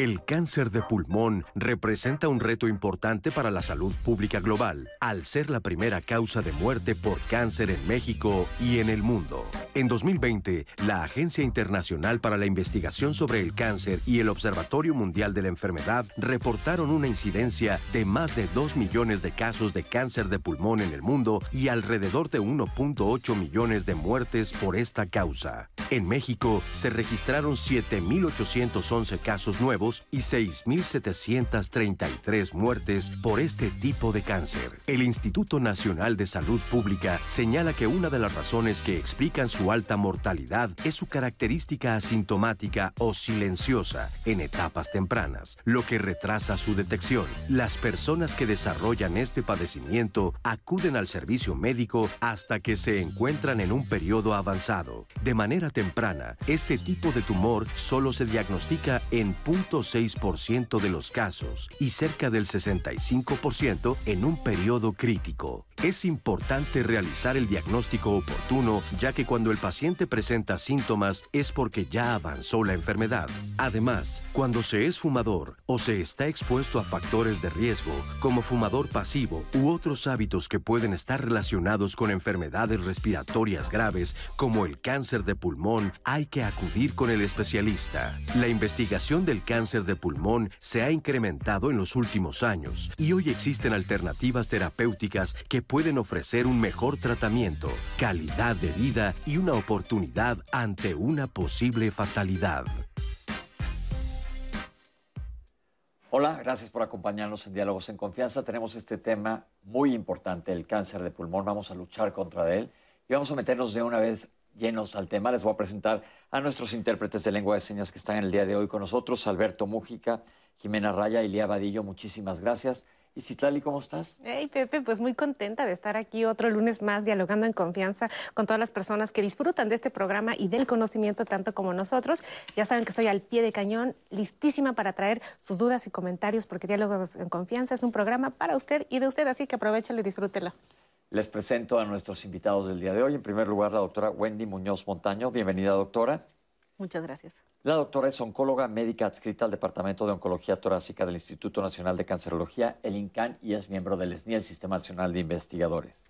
El cáncer de pulmón representa un reto importante para la salud pública global, al ser la primera causa de muerte por cáncer en México y en el mundo. En 2020, la Agencia Internacional para la Investigación sobre el Cáncer y el Observatorio Mundial de la Enfermedad reportaron una incidencia de más de 2 millones de casos de cáncer de pulmón en el mundo y alrededor de 1.8 millones de muertes por esta causa. En México se registraron 7.811 casos nuevos y 6.733 muertes por este tipo de cáncer. El Instituto Nacional de Salud Pública señala que una de las razones que explican su alta mortalidad es su característica asintomática o silenciosa en etapas tempranas, lo que retrasa su detección. Las personas que desarrollan este padecimiento acuden al servicio médico hasta que se encuentran en un periodo avanzado. De manera temprana, este tipo de tumor solo se diagnostica en punto 6% de los casos y cerca del 65% en un periodo crítico. Es importante realizar el diagnóstico oportuno ya que cuando el paciente presenta síntomas es porque ya avanzó la enfermedad. Además, cuando se es fumador o se está expuesto a factores de riesgo como fumador pasivo u otros hábitos que pueden estar relacionados con enfermedades respiratorias graves como el cáncer de pulmón, hay que acudir con el especialista. La investigación del cáncer de pulmón se ha incrementado en los últimos años y hoy existen alternativas terapéuticas que pueden ofrecer un mejor tratamiento, calidad de vida y una oportunidad ante una posible fatalidad. Hola, gracias por acompañarnos en Diálogos en Confianza. Tenemos este tema muy importante, el cáncer de pulmón. Vamos a luchar contra él y vamos a meternos de una vez llenos al tema. Les voy a presentar a nuestros intérpretes de lengua de señas que están en el día de hoy con nosotros, Alberto Mújica, Jimena Raya y Lía Vadillo. Muchísimas gracias. Y Citlali, ¿cómo estás? Hey, Pepe, pues muy contenta de estar aquí otro lunes más dialogando en confianza con todas las personas que disfrutan de este programa y del conocimiento tanto como nosotros. Ya saben que estoy al pie de cañón, listísima para traer sus dudas y comentarios porque Diálogos en Confianza es un programa para usted y de usted, así que aprovechalo y disfrútelo. Les presento a nuestros invitados del día de hoy. En primer lugar, la doctora Wendy Muñoz Montaño. Bienvenida, doctora. Muchas gracias. La doctora es oncóloga médica adscrita al Departamento de Oncología Torácica del Instituto Nacional de Cancerología, el INCAN, y es miembro del SNI, el Sistema Nacional de Investigadores.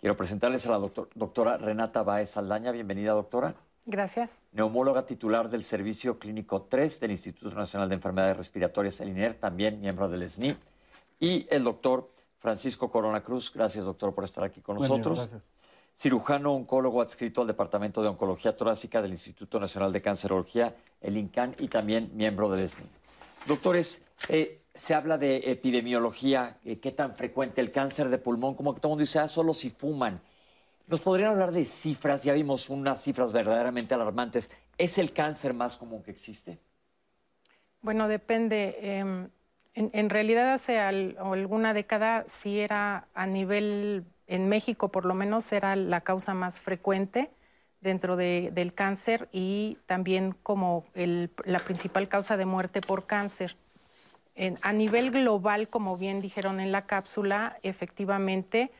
Quiero presentarles a la doctora Renata Baez Saldaña. Bienvenida, doctora. Gracias. Neumóloga titular del Servicio Clínico 3 del Instituto Nacional de Enfermedades Respiratorias, el INER, también miembro del SNI. Y el doctor Francisco Corona Cruz. Gracias, doctor, por estar aquí con nosotros. Gracias cirujano oncólogo adscrito al Departamento de Oncología Torácica del Instituto Nacional de Cancerología, el INCAN, y también miembro del SNI. Doctores, eh, se habla de epidemiología, eh, qué tan frecuente el cáncer de pulmón, como que todo el mundo dice, ah, solo si fuman. ¿Nos podrían hablar de cifras? Ya vimos unas cifras verdaderamente alarmantes. ¿Es el cáncer más común que existe? Bueno, depende. Em, en, realidad hace alguna década sí era a nivel en México por lo menos era la causa más frecuente dentro del cáncer y también como la principal causa de muerte por cáncer. a nivel global, como bien dijeron en la cápsula, efectivamente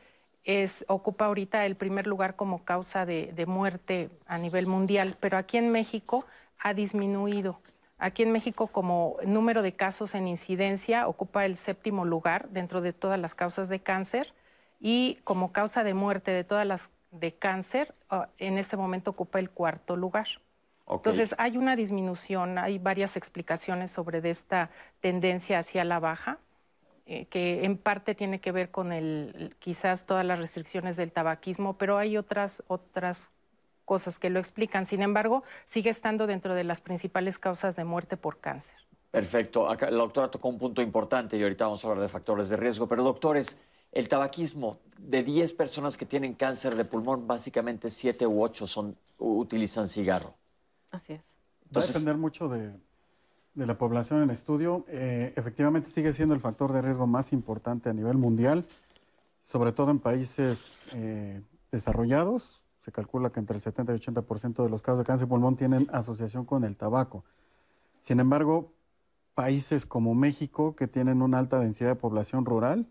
ocupa ahorita el primer lugar como causa de, de muerte a nivel mundial, pero aquí en México ha disminuido. Aquí en México, como número de casos en incidencia, ocupa el séptimo lugar dentro de todas las causas de cáncer y como causa de muerte de todas las de cáncer, ah, en este momento ocupa el cuarto lugar. Entonces hay una disminución, hay varias explicaciones sobre esta tendencia hacia la baja, eh, que en parte tiene que ver con el, quizás todas las restricciones del tabaquismo, pero hay otras, otras cosas que lo explican. Sin embargo, sigue estando dentro de las principales causas de muerte por cáncer. Perfecto. Acá la doctora tocó un punto importante y ahorita vamos a hablar de factores de riesgo. Pero doctores, el tabaquismo, de 10 personas que tienen cáncer de pulmón, básicamente 7 u 8 son, utilizan cigarro. Así es. Va a depender mucho de, la población en estudio. Eh, efectivamente sigue siendo el factor de riesgo más importante a nivel mundial, sobre todo en países eh, desarrollados. Se calcula que entre el 70 y 80% de los casos de cáncer de pulmón tienen asociación con el tabaco. Sin embargo, países como México, que tienen una alta densidad de población rural,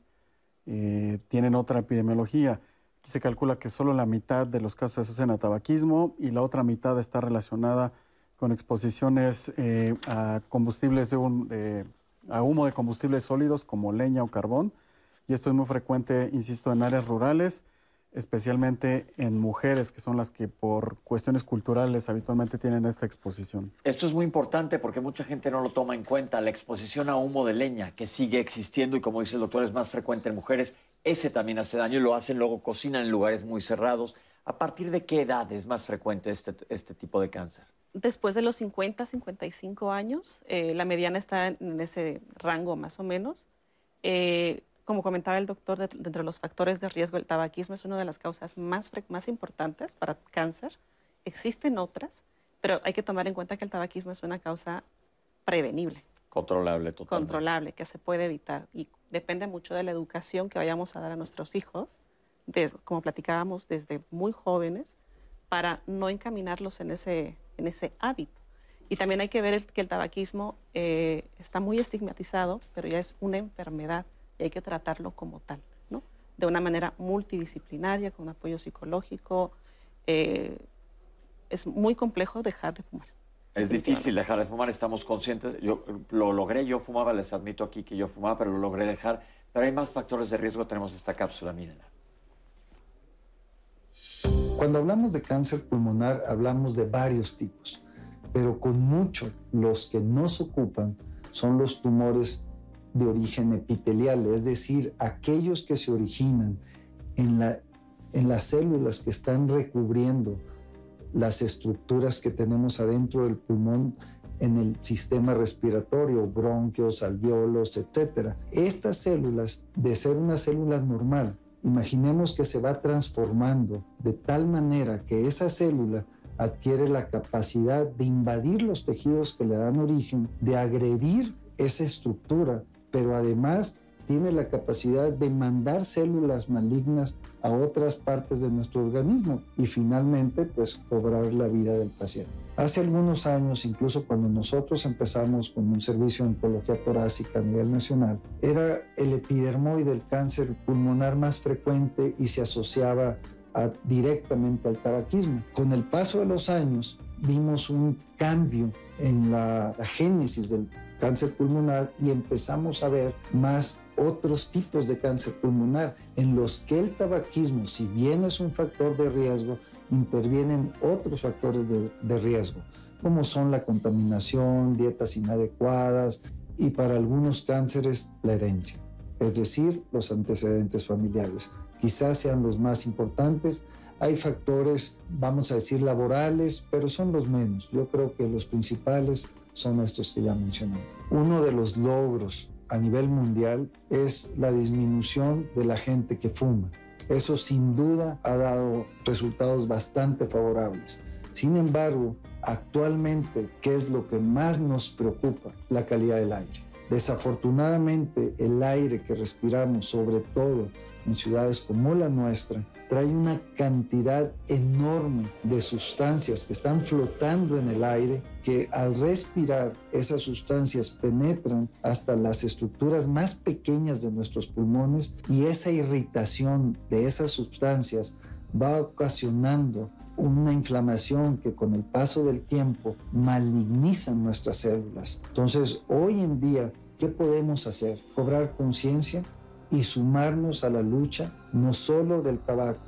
eh, tienen otra epidemiología. Aquí se calcula que solo la mitad de los casos se asocian a tabaquismo y la otra mitad está relacionada con exposiciones eh, a combustibles de a humo de combustibles sólidos como leña o carbón. Y esto es muy frecuente, insisto, en áreas rurales, especialmente en mujeres, que son las que por cuestiones culturales habitualmente tienen esta exposición. Esto es muy importante porque mucha gente no lo toma en cuenta. La exposición a humo de leña, que sigue existiendo y como dice el doctor es más frecuente en mujeres, ese también hace daño y lo hacen luego, cocinan en lugares muy cerrados. ¿A partir de qué edad es más frecuente este, este tipo de cáncer? Después de los 50, 55 años, eh, la mediana está en ese rango más o menos. Eh, como comentaba el doctor, de, entre los factores de riesgo, el tabaquismo es una de las causas más, más importantes para cáncer. Existen otras, pero hay que tomar en cuenta que el tabaquismo es una causa prevenible. Controlable, totalmente. Controlable, que se puede evitar. Y depende mucho de la educación que vayamos a dar a nuestros hijos, como platicábamos, desde muy jóvenes, para no encaminarlos en ese, en ese hábito. Y también hay que ver que el tabaquismo eh, está muy estigmatizado, pero ya es una enfermedad y hay que tratarlo como tal, ¿no? De una manera multidisciplinaria, con apoyo psicológico. Eh, es muy complejo dejar de fumar. Es difícil dejar de fumar, estamos conscientes. Yo lo logré, yo fumaba, les admito aquí que yo fumaba, pero lo logré dejar. Pero hay más factores de riesgo, tenemos esta cápsula, mírenla. Cuando hablamos de cáncer pulmonar, hablamos de varios tipos, pero con mucho los que nos ocupan son los tumores de origen epitelial, es decir, aquellos que se originan en, la, en las células que están recubriendo las estructuras que tenemos adentro del pulmón en el sistema respiratorio, bronquios, alveolos, etc. Estas células, de ser una célula normal, imaginemos que se va transformando de tal manera que esa célula adquiere la capacidad de invadir los tejidos que le dan origen, de agredir esa estructura pero además tiene la capacidad de mandar células malignas a otras partes de nuestro organismo y finalmente pues cobrar la vida del paciente. Hace algunos años, incluso cuando nosotros empezamos con un servicio de oncología torácica a nivel nacional, era el epidermoide, el cáncer pulmonar más frecuente y se asociaba directamente al tabaquismo. Con el paso de los años vimos un cambio en la, la génesis del cáncer pulmonar y empezamos a ver más otros tipos de cáncer pulmonar en los que el tabaquismo, si bien es un factor de riesgo, intervienen otros factores de, riesgo, como son la contaminación, dietas inadecuadas y para algunos cánceres la herencia, es decir, los antecedentes familiares. Quizás sean los más importantes. Hay factores, vamos a decir, laborales, pero son los menos. Yo creo que los principales son estos que ya mencioné. Uno de los logros a nivel mundial es la disminución de la gente que fuma. Eso sin duda ha dado resultados bastante favorables. Sin embargo, actualmente, ¿qué es lo que más nos preocupa? La calidad del aire. Desafortunadamente, el aire que respiramos, sobre todo en ciudades como la nuestra, trae una cantidad enorme de sustancias que están flotando en el aire, que al respirar esas sustancias penetran hasta las estructuras más pequeñas de nuestros pulmones y esa irritación de esas sustancias va ocasionando una inflamación que con el paso del tiempo maligniza nuestras células. Entonces, hoy en día, ¿qué podemos hacer? Cobrar conciencia, y sumarnos a la lucha no solo del tabaco,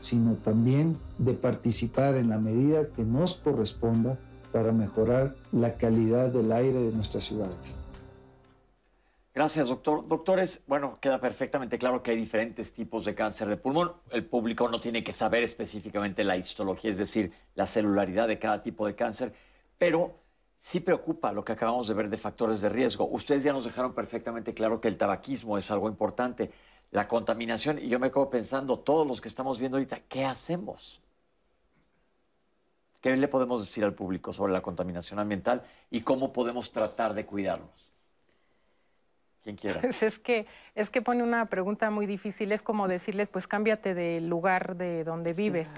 sino también de participar en la medida que nos corresponda para mejorar la calidad del aire de nuestras ciudades. Gracias, doctor. Doctores, bueno, queda perfectamente claro que hay diferentes tipos de cáncer de pulmón. El público no tiene que saber específicamente la histología, es decir, la celularidad de cada tipo de cáncer, pero sí preocupa lo que acabamos de ver de factores de riesgo. Ustedes ya nos dejaron perfectamente claro que el tabaquismo es algo importante, la contaminación, y yo me quedo pensando, todos los que estamos viendo ahorita, ¿qué hacemos? ¿Qué le podemos decir al público sobre la contaminación ambiental y cómo podemos tratar de cuidarnos? ¿Quién quiera? Pues es que, es que pone una pregunta muy difícil. Es como decirles, pues cámbiate del lugar de donde vives.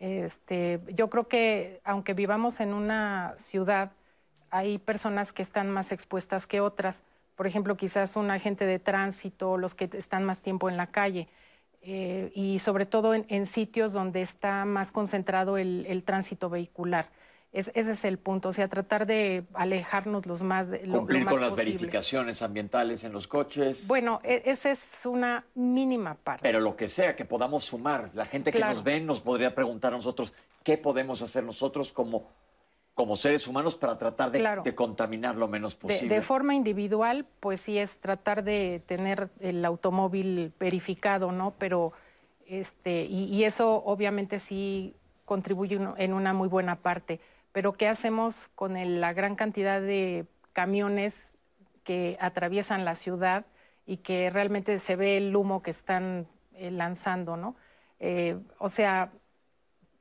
Este, yo creo que aunque vivamos en una ciudad hay personas que están más expuestas que otras. Por ejemplo, quizás un agente de tránsito, los que están más tiempo en la calle. Eh, y sobre todo en, sitios donde está más concentrado el, tránsito vehicular. ese es el punto, o sea, tratar de alejarnos los más de lo, Cumplir con las verificaciones ambientales en los coches. Bueno, e, esa es una mínima parte. Pero lo que sea, que podamos sumar. La gente que nos ve nos podría preguntar a nosotros qué podemos hacer nosotros como, como seres humanos para tratar de, contaminar lo menos posible. De, forma individual, pues sí es tratar de tener el automóvil verificado, ¿no? Pero, este, y, y eso obviamente sí contribuye en una muy buena parte pero ¿qué hacemos con la gran cantidad de camiones que atraviesan la ciudad y que realmente se ve el humo que están eh, lanzando, ¿no? Eh, o sea,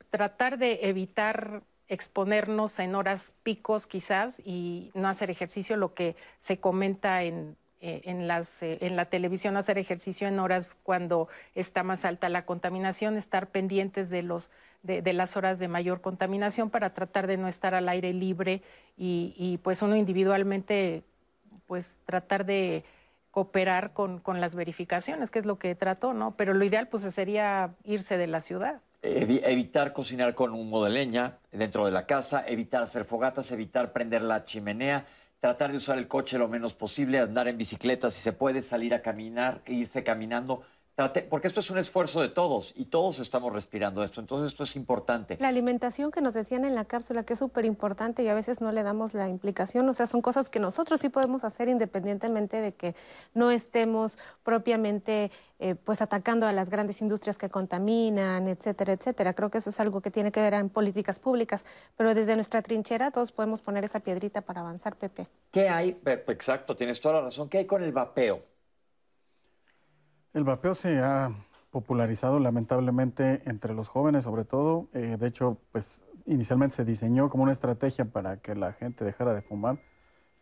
tratar de evitar exponernos en horas picos quizás y no hacer ejercicio, lo que se comenta en, eh, en, las, en la televisión, hacer ejercicio en horas cuando está más alta la contaminación, estar pendientes de los de, las horas de mayor contaminación para tratar de no estar al aire libre y, pues uno individualmente pues tratar de cooperar con, las verificaciones, que es lo que trató, ¿no? Pero lo ideal pues sería irse de la ciudad. Evitar cocinar con humo de leña dentro de la casa, evitar hacer fogatas, evitar prender la chimenea, tratar de usar el coche lo menos posible, andar en bicicleta si se puede, salir a caminar, irse caminando porque esto es un esfuerzo de todos y todos estamos respirando esto, entonces esto es importante. La alimentación que nos decían en la cápsula, que es súper importante y a veces no le damos la implicación, o sea, son cosas que nosotros sí podemos hacer independientemente de que no estemos propiamente eh, pues atacando a las grandes industrias que contaminan, etcétera, etcétera. Creo que eso es algo que tiene que ver en políticas públicas, pero desde nuestra trinchera todos podemos poner esa piedrita para avanzar, Pepe. ¿Qué hay? Exacto, tienes toda la razón. ¿Qué hay con el vapeo? El vapeo se ha popularizado lamentablemente entre los jóvenes sobre todo. Eh, de hecho, pues inicialmente se diseñó como una estrategia para que la gente dejara de fumar,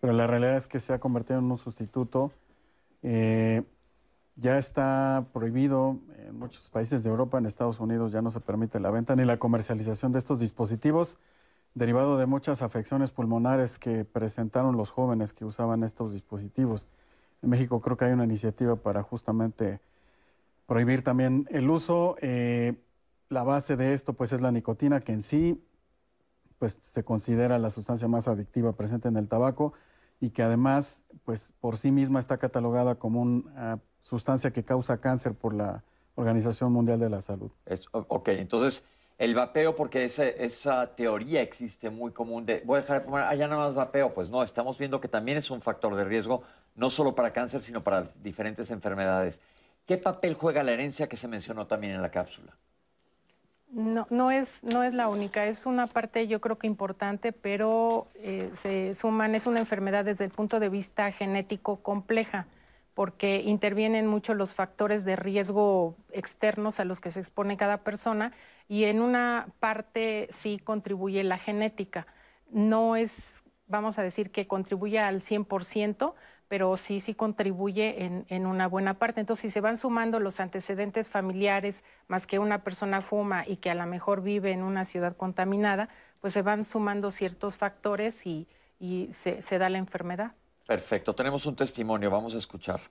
pero la realidad es que se ha convertido en un sustituto. Eh, ya está prohibido en muchos países de Europa, en Estados Unidos ya no se permite la venta ni la comercialización de estos dispositivos, derivado de muchas afecciones pulmonares que presentaron los jóvenes que usaban estos dispositivos. En México creo que hay una iniciativa para justamente prohibir también el uso. Eh, la base de esto pues es la nicotina, que en sí pues se considera la sustancia más adictiva presente en el tabaco y que además pues por sí misma está catalogada como una sustancia que causa cáncer por la Organización Mundial de la Salud. ok, entonces el vapeo, porque esa teoría existe muy común de voy a dejar de fumar, allá nada más vapeo. Pues no, estamos viendo que también es un factor de riesgo, no solo para cáncer, sino para diferentes enfermedades. ¿Qué papel juega la herencia que se mencionó también en la cápsula? No, no, es, no es la única, es una parte yo creo que importante, pero eh, se suman, es una enfermedad desde el punto de vista genético compleja porque intervienen mucho los factores de riesgo externos a los que se expone cada persona y en una parte sí contribuye la genética. No es, vamos a decir, que contribuye al 100%, pero sí, sí contribuye en, en, una buena parte. Entonces, si se van sumando los antecedentes familiares, más que una persona fuma y que a lo mejor vive en una ciudad contaminada, pues se van sumando ciertos factores y, y se, se da la enfermedad. Perfecto, tenemos un testimonio, vamos a escuchar.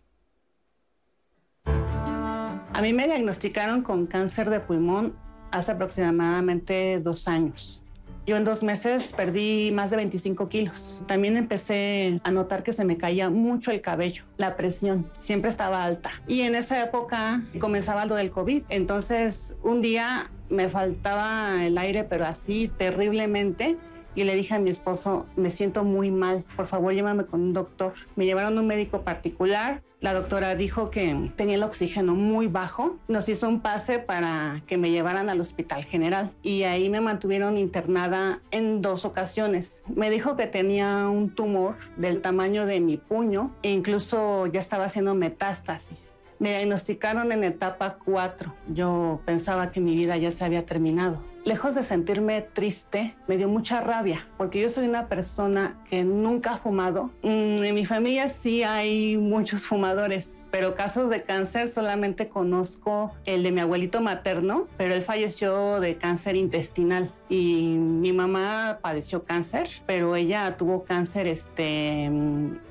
A mí me diagnosticaron con cáncer de pulmón hace aproximadamente dos años. Yo en dos meses perdí más de 25 kilos. También empecé a notar que se me caía mucho el cabello, la presión siempre estaba alta. Y en esa época comenzaba lo del COVID. Entonces un día me faltaba el aire, pero así terriblemente y le dije a mi esposo, me siento muy mal, por favor llévame con un doctor. Me llevaron a un médico particular, la doctora dijo que tenía el oxígeno muy bajo, nos hizo un pase para que me llevaran al hospital general y ahí me mantuvieron internada en dos ocasiones. Me dijo que tenía un tumor del tamaño de mi puño e incluso ya estaba haciendo metástasis. Me diagnosticaron en etapa 4. Yo pensaba que mi vida ya se había terminado. Lejos de sentirme triste, me dio mucha rabia, porque yo soy una persona que nunca ha fumado. Mm, en mi familia sí hay muchos fumadores, pero casos de cáncer solamente conozco el de mi abuelito materno, pero él falleció de cáncer intestinal y mi mamá padeció cáncer, pero ella tuvo cáncer este,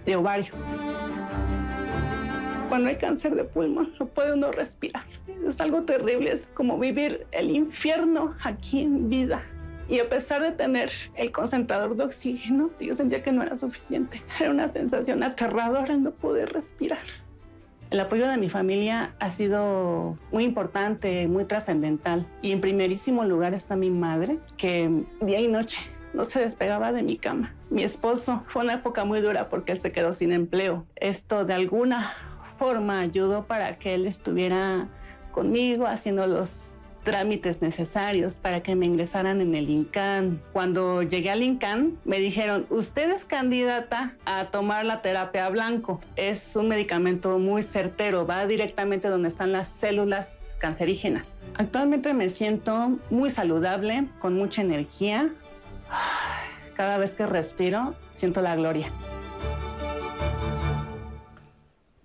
de ovario cuando hay cáncer de pulmón, no puede uno respirar. Es algo terrible, es como vivir el infierno aquí en vida. Y a pesar de tener el concentrador de oxígeno, yo sentía que no era suficiente. Era una sensación aterradora no poder respirar. El apoyo de mi familia ha sido muy importante, muy trascendental. Y en primerísimo lugar está mi madre, que día y noche no se despegaba de mi cama. Mi esposo fue una época muy dura porque él se quedó sin empleo. Esto de alguna forma ayudó para que él estuviera conmigo haciendo los trámites necesarios para que me ingresaran en el INCAN. Cuando llegué al INCAN, me dijeron, usted es candidata a tomar la terapia blanco. Es un medicamento muy certero, va directamente donde están las células cancerígenas. Actualmente me siento muy saludable, con mucha energía. Cada vez que respiro, siento la gloria.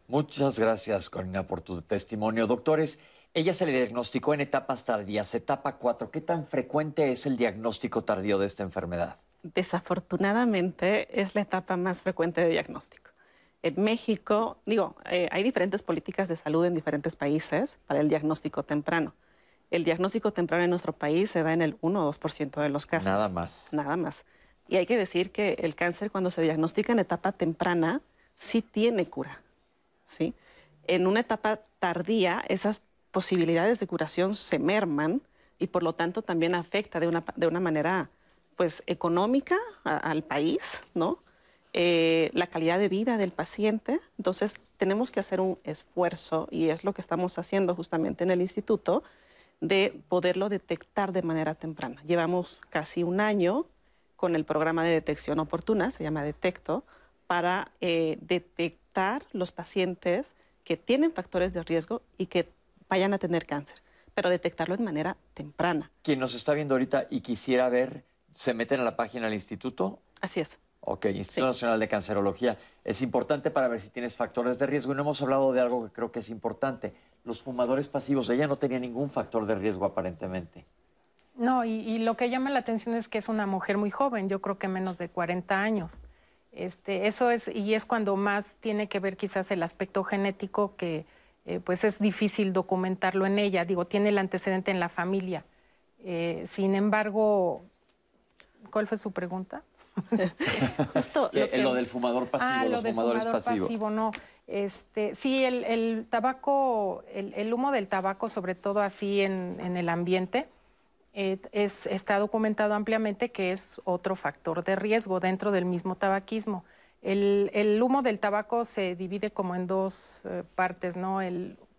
Muchas gracias, Corina, por tu testimonio. Doctores, ella se le diagnosticó en etapas tardías, etapa 4. ¿Qué tan frecuente es el diagnóstico tardío de esta enfermedad? Desafortunadamente es la etapa más frecuente de diagnóstico. En México, digo, eh, hay diferentes políticas de salud en diferentes países para el diagnóstico temprano. El diagnóstico temprano en nuestro país se da en el 1 o 2% de los casos. Nada más. Nada más. Y hay que decir que el cáncer cuando se diagnostica en etapa temprana sí tiene cura. ¿Sí? En una etapa tardía esas posibilidades de curación se merman y por lo tanto también afecta de una, de una manera pues económica al país, ¿no? Eh, la calidad de vida del paciente. Entonces tenemos que hacer un esfuerzo y es lo que estamos haciendo justamente en el instituto de poderlo detectar de manera temprana. Llevamos casi un año con el programa de detección oportuna, se llama Detecto, para eh, detectar los pacientes que tienen factores de riesgo y que vayan a tener cáncer, pero detectarlo de manera temprana. Quien nos está viendo ahorita y quisiera ver, ¿se meten a la página del instituto? Así es. Ok, Instituto Nacional de Cancerología. Es importante para ver si tienes factores de riesgo. Y no hemos hablado de algo que creo que es importante. Los fumadores pasivos. Ella no tenía ningún factor de riesgo aparentemente. No, y, y, lo que llama la atención es que es una mujer muy joven, yo creo que menos de 40 años. Este, eso es, y es cuando más tiene que ver quizás el aspecto genético que eh, pues es difícil documentarlo en ella. Digo, tiene el antecedente en la familia. Eh, sin embargo, ¿cuál fue su pregunta? Justo eh, lo, del fumador pasivo, ah, los fumadores fumador pasivo, no. Este, sí, el, tabaco, el, humo del tabaco, sobre todo así en, el ambiente, es, está documentado ampliamente que es otro factor de riesgo dentro del mismo tabaquismo. El, humo del tabaco se divide como en dos eh, partes, ¿no?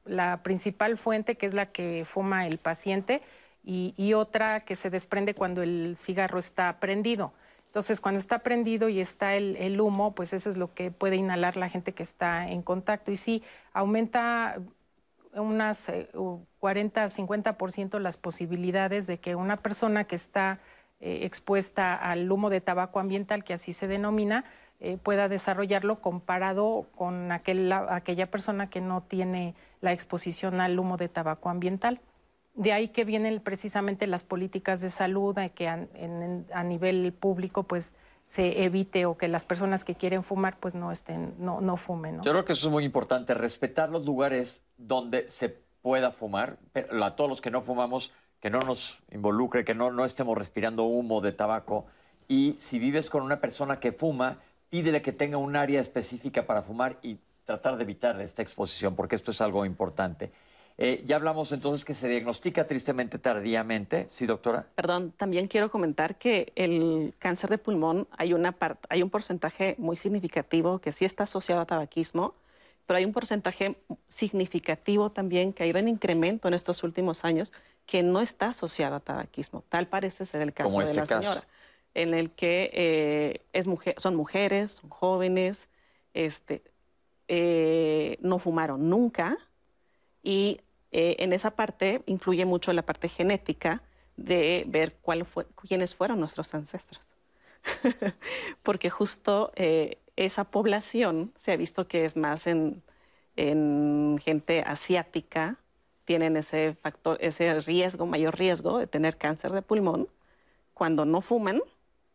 la principal fuente, que es la que fuma el paciente, y, otra que se desprende cuando el cigarro está prendido. Entonces, cuando está prendido y está el, humo, pues eso es lo que puede inhalar la gente que está en contacto. Y sí, aumenta unas 40, eh, 50% las posibilidades de que una persona que está eh, expuesta al humo de tabaco ambiental, que así se denomina, eh, pueda desarrollarlo comparado con aquel, aquella persona que no tiene la exposición al humo de tabaco ambiental. De ahí que vienen precisamente las políticas de salud, que a, nivel público pues se evite o que las personas que quieren fumar pues no estén, no, no fumen. Yo creo que eso es muy importante, respetar los lugares donde se pueda fumar, a todos los que no fumamos, que no nos involucre, que no, no estemos respirando humo de tabaco. Y si vives con una persona que fuma, pídele que tenga un área específica para fumar y tratar de evitar esta exposición, porque esto es algo importante. Eh, ya hablamos entonces que se diagnostica tristemente tardíamente, ¿sí, doctora? Perdón, también quiero comentar que el cáncer de pulmón hay, una hay un porcentaje muy significativo que sí está asociado a tabaquismo, pero hay un porcentaje significativo también que ha ido en incremento en estos últimos años que no está asociado a tabaquismo. Tal parece ser el caso de este la señora en el que eh, es mujer, son mujeres, son jóvenes, este, eh, no fumaron nunca y eh, en esa parte influye mucho la parte genética de ver cuál fue, quiénes fueron nuestros ancestros. Porque justo esa población se ha visto que es más en, en gente asiática, tienen ese factor, ese riesgo, mayor riesgo de tener cáncer de pulmón cuando no fuman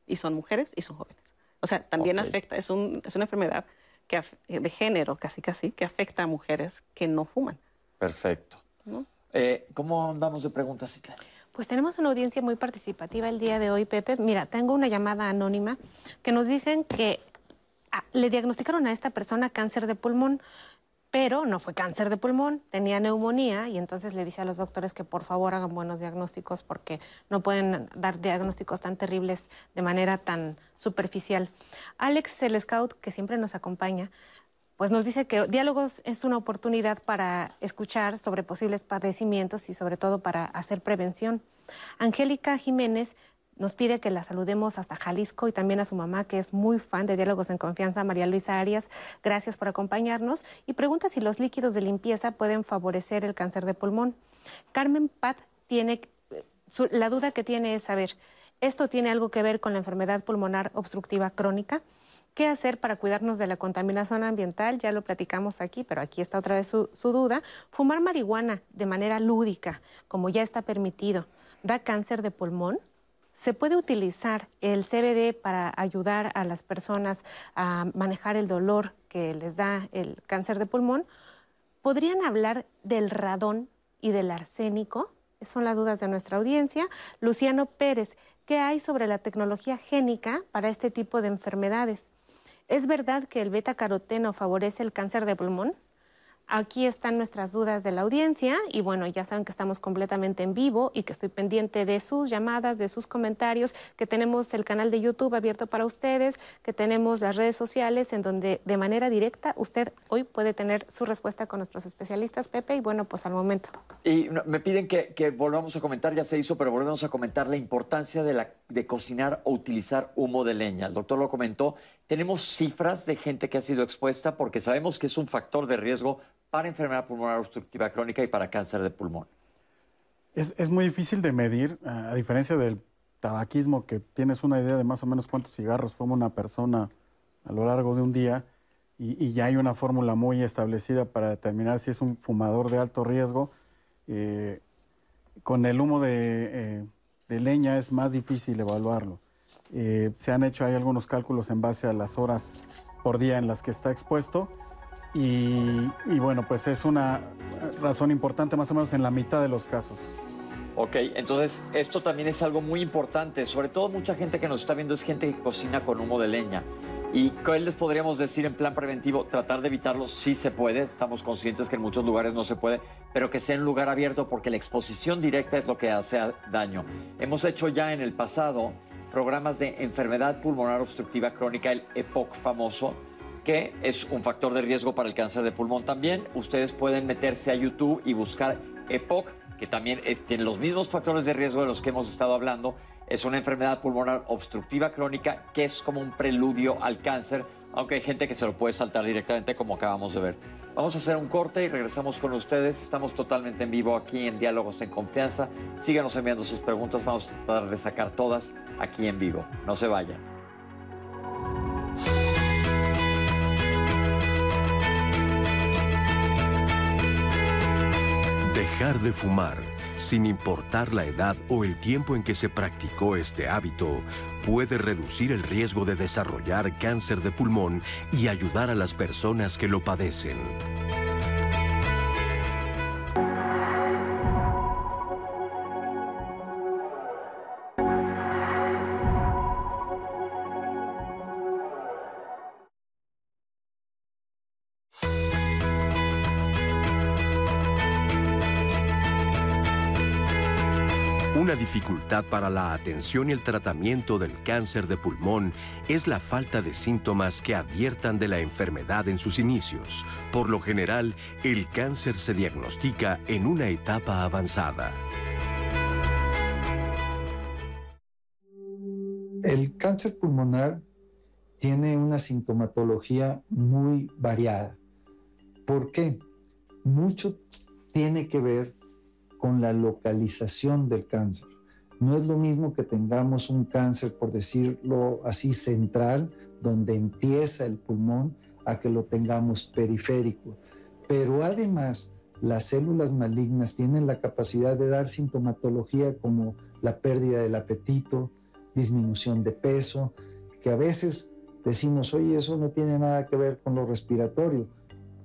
y son mujeres y son jóvenes. O sea, también afecta, es, un, es una enfermedad que, de género casi casi, que afecta a mujeres que no fuman. Perfecto. Eh, ¿Cómo andamos de preguntas, Pues tenemos una audiencia muy participativa el día de hoy, Pepe. Mira, tengo una llamada anónima que nos dicen que le diagnosticaron a esta persona cáncer de pulmón, pero no fue cáncer de pulmón, tenía neumonía y entonces le dice a los doctores que por favor hagan buenos diagnósticos porque no pueden dar diagnósticos tan terribles de manera tan superficial. Alex, el scout que siempre nos acompaña, pues nos dice que diálogos es una oportunidad para escuchar sobre posibles padecimientos y sobre todo para hacer prevención. Angélica Jiménez nos pide que la saludemos hasta Jalisco y también a su mamá, que es muy fan de Diálogos en Confianza, María Luisa Arias. Gracias por acompañarnos. Y pregunta si los líquidos de limpieza pueden favorecer el cáncer de pulmón. Carmen Pat tiene, la duda que tiene es saber, ¿esto tiene algo que ver con la enfermedad pulmonar obstructiva crónica? ¿Qué hacer para cuidarnos de la contaminación ambiental? Ya lo platicamos aquí, pero aquí está otra vez su, duda. Fumar marihuana de manera lúdica, como ya está permitido, ¿da cáncer de pulmón? ¿Se puede utilizar el CBD para ayudar a las personas a manejar el dolor que les da el cáncer de pulmón? ¿Podrían hablar del radón y del arsénico? Son las dudas de nuestra audiencia. Luciano Pérez, ¿qué hay sobre la tecnología génica para este tipo de enfermedades? ¿Es verdad que el beta caroteno favorece el cáncer de pulmón? Aquí están nuestras dudas de la audiencia y bueno, ya saben que estamos completamente en vivo y que estoy pendiente de sus llamadas, de sus comentarios, que tenemos el canal de YouTube abierto para ustedes, que tenemos las redes sociales en donde de manera directa usted hoy puede tener su respuesta con nuestros especialistas, Pepe, y bueno, pues al momento. Y me piden que, volvamos a comentar, ya se hizo, pero volvemos a comentar la importancia de, la, de cocinar o utilizar humo de leña. El doctor lo comentó, tenemos cifras de gente que ha sido expuesta porque sabemos que es un factor de riesgo para enfermedad pulmonar obstructiva crónica y para cáncer de pulmón? Es, muy difícil de medir, a diferencia del tabaquismo, que tienes una idea de más o menos cuántos cigarros fuma una persona a lo largo de un día y, ya hay una fórmula muy establecida para determinar si es un fumador de alto riesgo. Eh, con el humo eh, de, leña es más difícil evaluarlo. Eh, se han hecho hay algunos cálculos en base a las horas por día en las que está expuesto y, bueno, pues es una razón importante más o menos en la mitad de los casos. Ok, entonces esto también es algo muy importante, sobre todo mucha gente que nos está viendo es gente que cocina con humo de leña. ¿Y qué les podríamos decir en plan preventivo? Tratar de evitarlo sí se puede, estamos conscientes que en muchos lugares no se puede, pero que sea en lugar abierto porque la exposición directa es lo que hace daño. Hemos hecho ya en el pasado programas de enfermedad pulmonar obstructiva crónica, el EPOC famoso, que es un factor de riesgo para el cáncer de pulmón también. Ustedes pueden meterse a YouTube y buscar EPOC, que también tiene los mismos factores de riesgo de los que hemos estado hablando. Es una enfermedad pulmonar obstructiva crónica que es como un preludio al cáncer, aunque hay gente que se lo puede saltar directamente como acabamos de ver. Vamos a hacer un corte y regresamos con ustedes. Estamos totalmente en vivo aquí en Diálogos en Confianza. Síganos enviando sus preguntas, vamos a tratar de sacar todas aquí en vivo. No se vayan. Dejar de fumar, sin importar la edad o el tiempo en que se practicó este hábito, puede reducir el riesgo de desarrollar cáncer de pulmón y ayudar a las personas que lo padecen. Dificultad para la atención y el tratamiento del cáncer de pulmón es la falta de síntomas que adviertan de la enfermedad en sus inicios. Por lo general, el cáncer se diagnostica en una etapa avanzada. El cáncer pulmonar tiene una sintomatología muy variada. ¿Por qué? Mucho tiene que ver con la localización del cáncer. No es lo mismo que tengamos un cáncer, por decirlo así, central, donde empieza el pulmón, a que lo tengamos periférico. Pero además, las células malignas tienen la capacidad de dar sintomatología como la pérdida del apetito, disminución de peso, que a veces decimos, oye, eso no tiene nada que ver con lo respiratorio.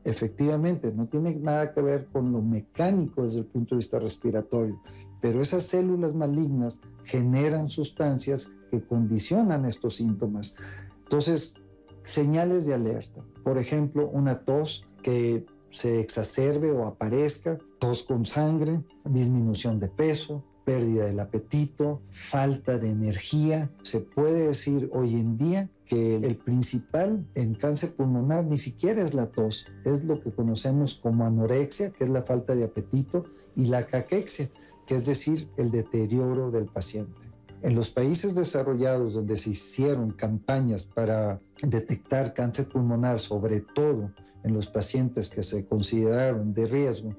efectivamente, no tiene nada que ver con lo mecánico desde el punto de vista respiratorio, pero esas células malignas generan sustancias que condicionan estos síntomas. Entonces, señales de alerta, por ejemplo, una tos que se exacerbe o aparezca, tos con sangre, disminución de peso, pérdida del apetito, falta de energía. Se puede decir hoy en día que el principal en cáncer pulmonar ni siquiera es la tos, es lo que conocemos como anorexia, que es la falta de apetito, y la caquexia, que es decir, el deterioro del paciente. En los países desarrollados donde se hicieron campañas para detectar cáncer pulmonar, sobre todo en los pacientes que se consideraron de riesgo,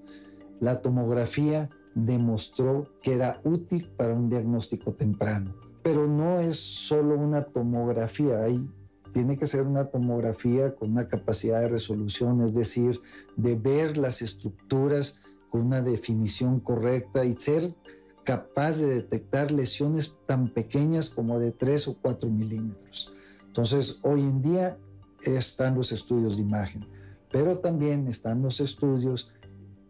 la tomografía demostró que era útil para un diagnóstico temprano. Pero no es solo una tomografía, ahí tiene que ser una tomografía con una capacidad de resolución, es decir, de ver las estructuras con una definición correcta y ser capaz de detectar lesiones tan pequeñas como de 3 o 4 milímetros. Entonces, hoy en día están los estudios de imagen, pero también están los estudios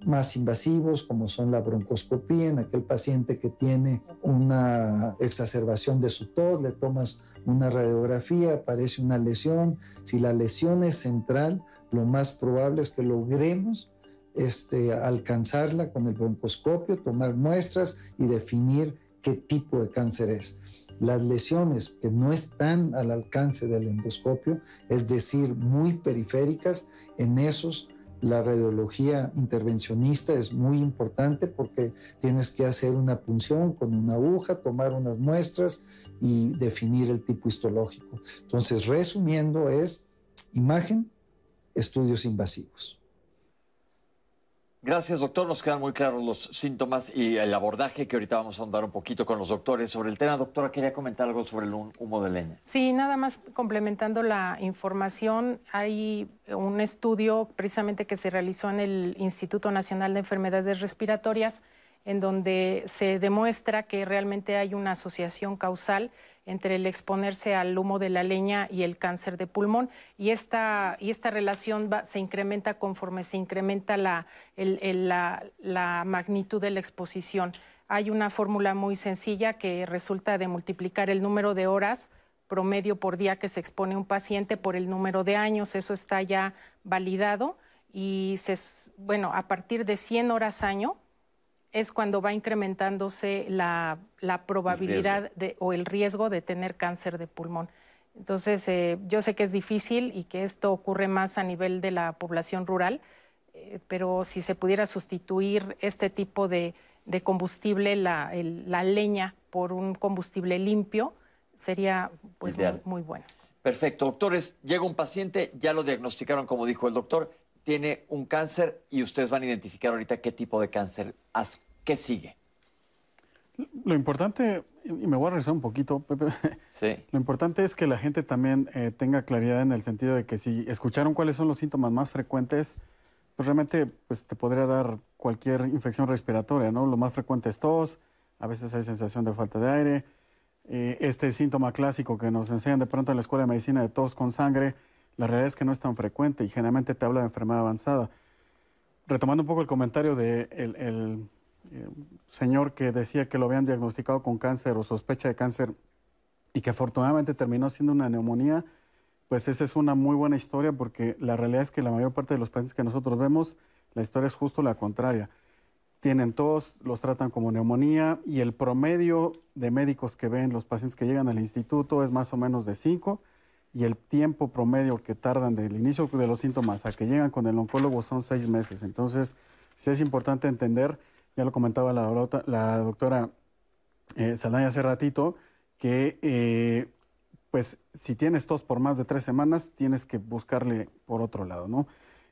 más invasivos, como son la broncoscopía, en aquel paciente que tiene una exacerbación de su tos, le tomas una radiografía, aparece una lesión. Si la lesión es central, lo más probable es que logremos este, alcanzarla con el broncoscopio, tomar muestras y definir qué tipo de cáncer es. Las lesiones que no están al alcance del endoscopio, es decir, muy periféricas, en esos la radiología intervencionista es muy importante porque tienes que hacer una punción con una aguja, tomar unas muestras y definir el tipo histológico. Entonces, resumiendo, es imagen, estudios invasivos. Gracias, doctor. Nos quedan muy claros los síntomas y el abordaje que ahorita vamos a ahondar un poquito con los doctores sobre el tema. Doctora, quería comentar algo sobre el humo de leña. Sí, nada más complementando la información, hay un estudio precisamente que se realizó en el Instituto Nacional de Enfermedades Respiratorias en donde se demuestra que realmente hay una asociación causal entre el exponerse al humo de la leña y el cáncer de pulmón. Y esta, y esta relación se incrementa conforme se incrementa la, la, magnitud de la exposición. Hay una fórmula muy sencilla que resulta de multiplicar el número de horas promedio por día que se expone un paciente por el número de años. Eso está ya validado. Y bueno, a partir de 100 horas año, es cuando va incrementándose la, probabilidad de, o el riesgo de tener cáncer de pulmón. Entonces, eh, yo sé que es difícil y que esto ocurre más a nivel de la población rural, eh, pero si se pudiera sustituir este tipo de, combustible, la, leña, por un combustible limpio, sería pues muy bueno. Perfecto. Doctores, llega un paciente, ya lo diagnosticaron, como dijo el doctor, tiene un cáncer y ustedes van a identificar ahorita qué tipo de cáncer, qué sigue. Lo importante, y me voy a regresar un poquito, Pepe, sí. lo importante es que la gente también eh, tenga claridad en el sentido de que si escucharon cuáles son los síntomas más frecuentes, pues realmente pues, te podría dar cualquier infección respiratoria, ¿no? Lo más frecuente es tos, a veces hay sensación de falta de aire, eh, este síntoma clásico que nos enseñan de pronto en la escuela de medicina de tos con sangre, la realidad es que no es tan frecuente y generalmente te habla de enfermedad avanzada. Retomando un poco el comentario del de el, eh, señor que decía que lo habían diagnosticado con cáncer o sospecha de cáncer y que afortunadamente terminó siendo una neumonía, pues esa es una muy buena historia porque la realidad es que la mayor parte de los pacientes que nosotros vemos, la historia es justo la contraria. Tienen tos, los tratan como neumonía y el promedio de médicos que ven los pacientes que llegan al instituto es más o menos de 5 y el tiempo promedio que tardan del inicio de los síntomas a que llegan con el oncólogo son seis meses. Entonces, sí es importante entender, ya lo comentaba la, doctora eh, Saldaña hace ratito, que eh, pues si tienes tos por más de tres semanas, tienes que buscarle por otro lado, ¿no?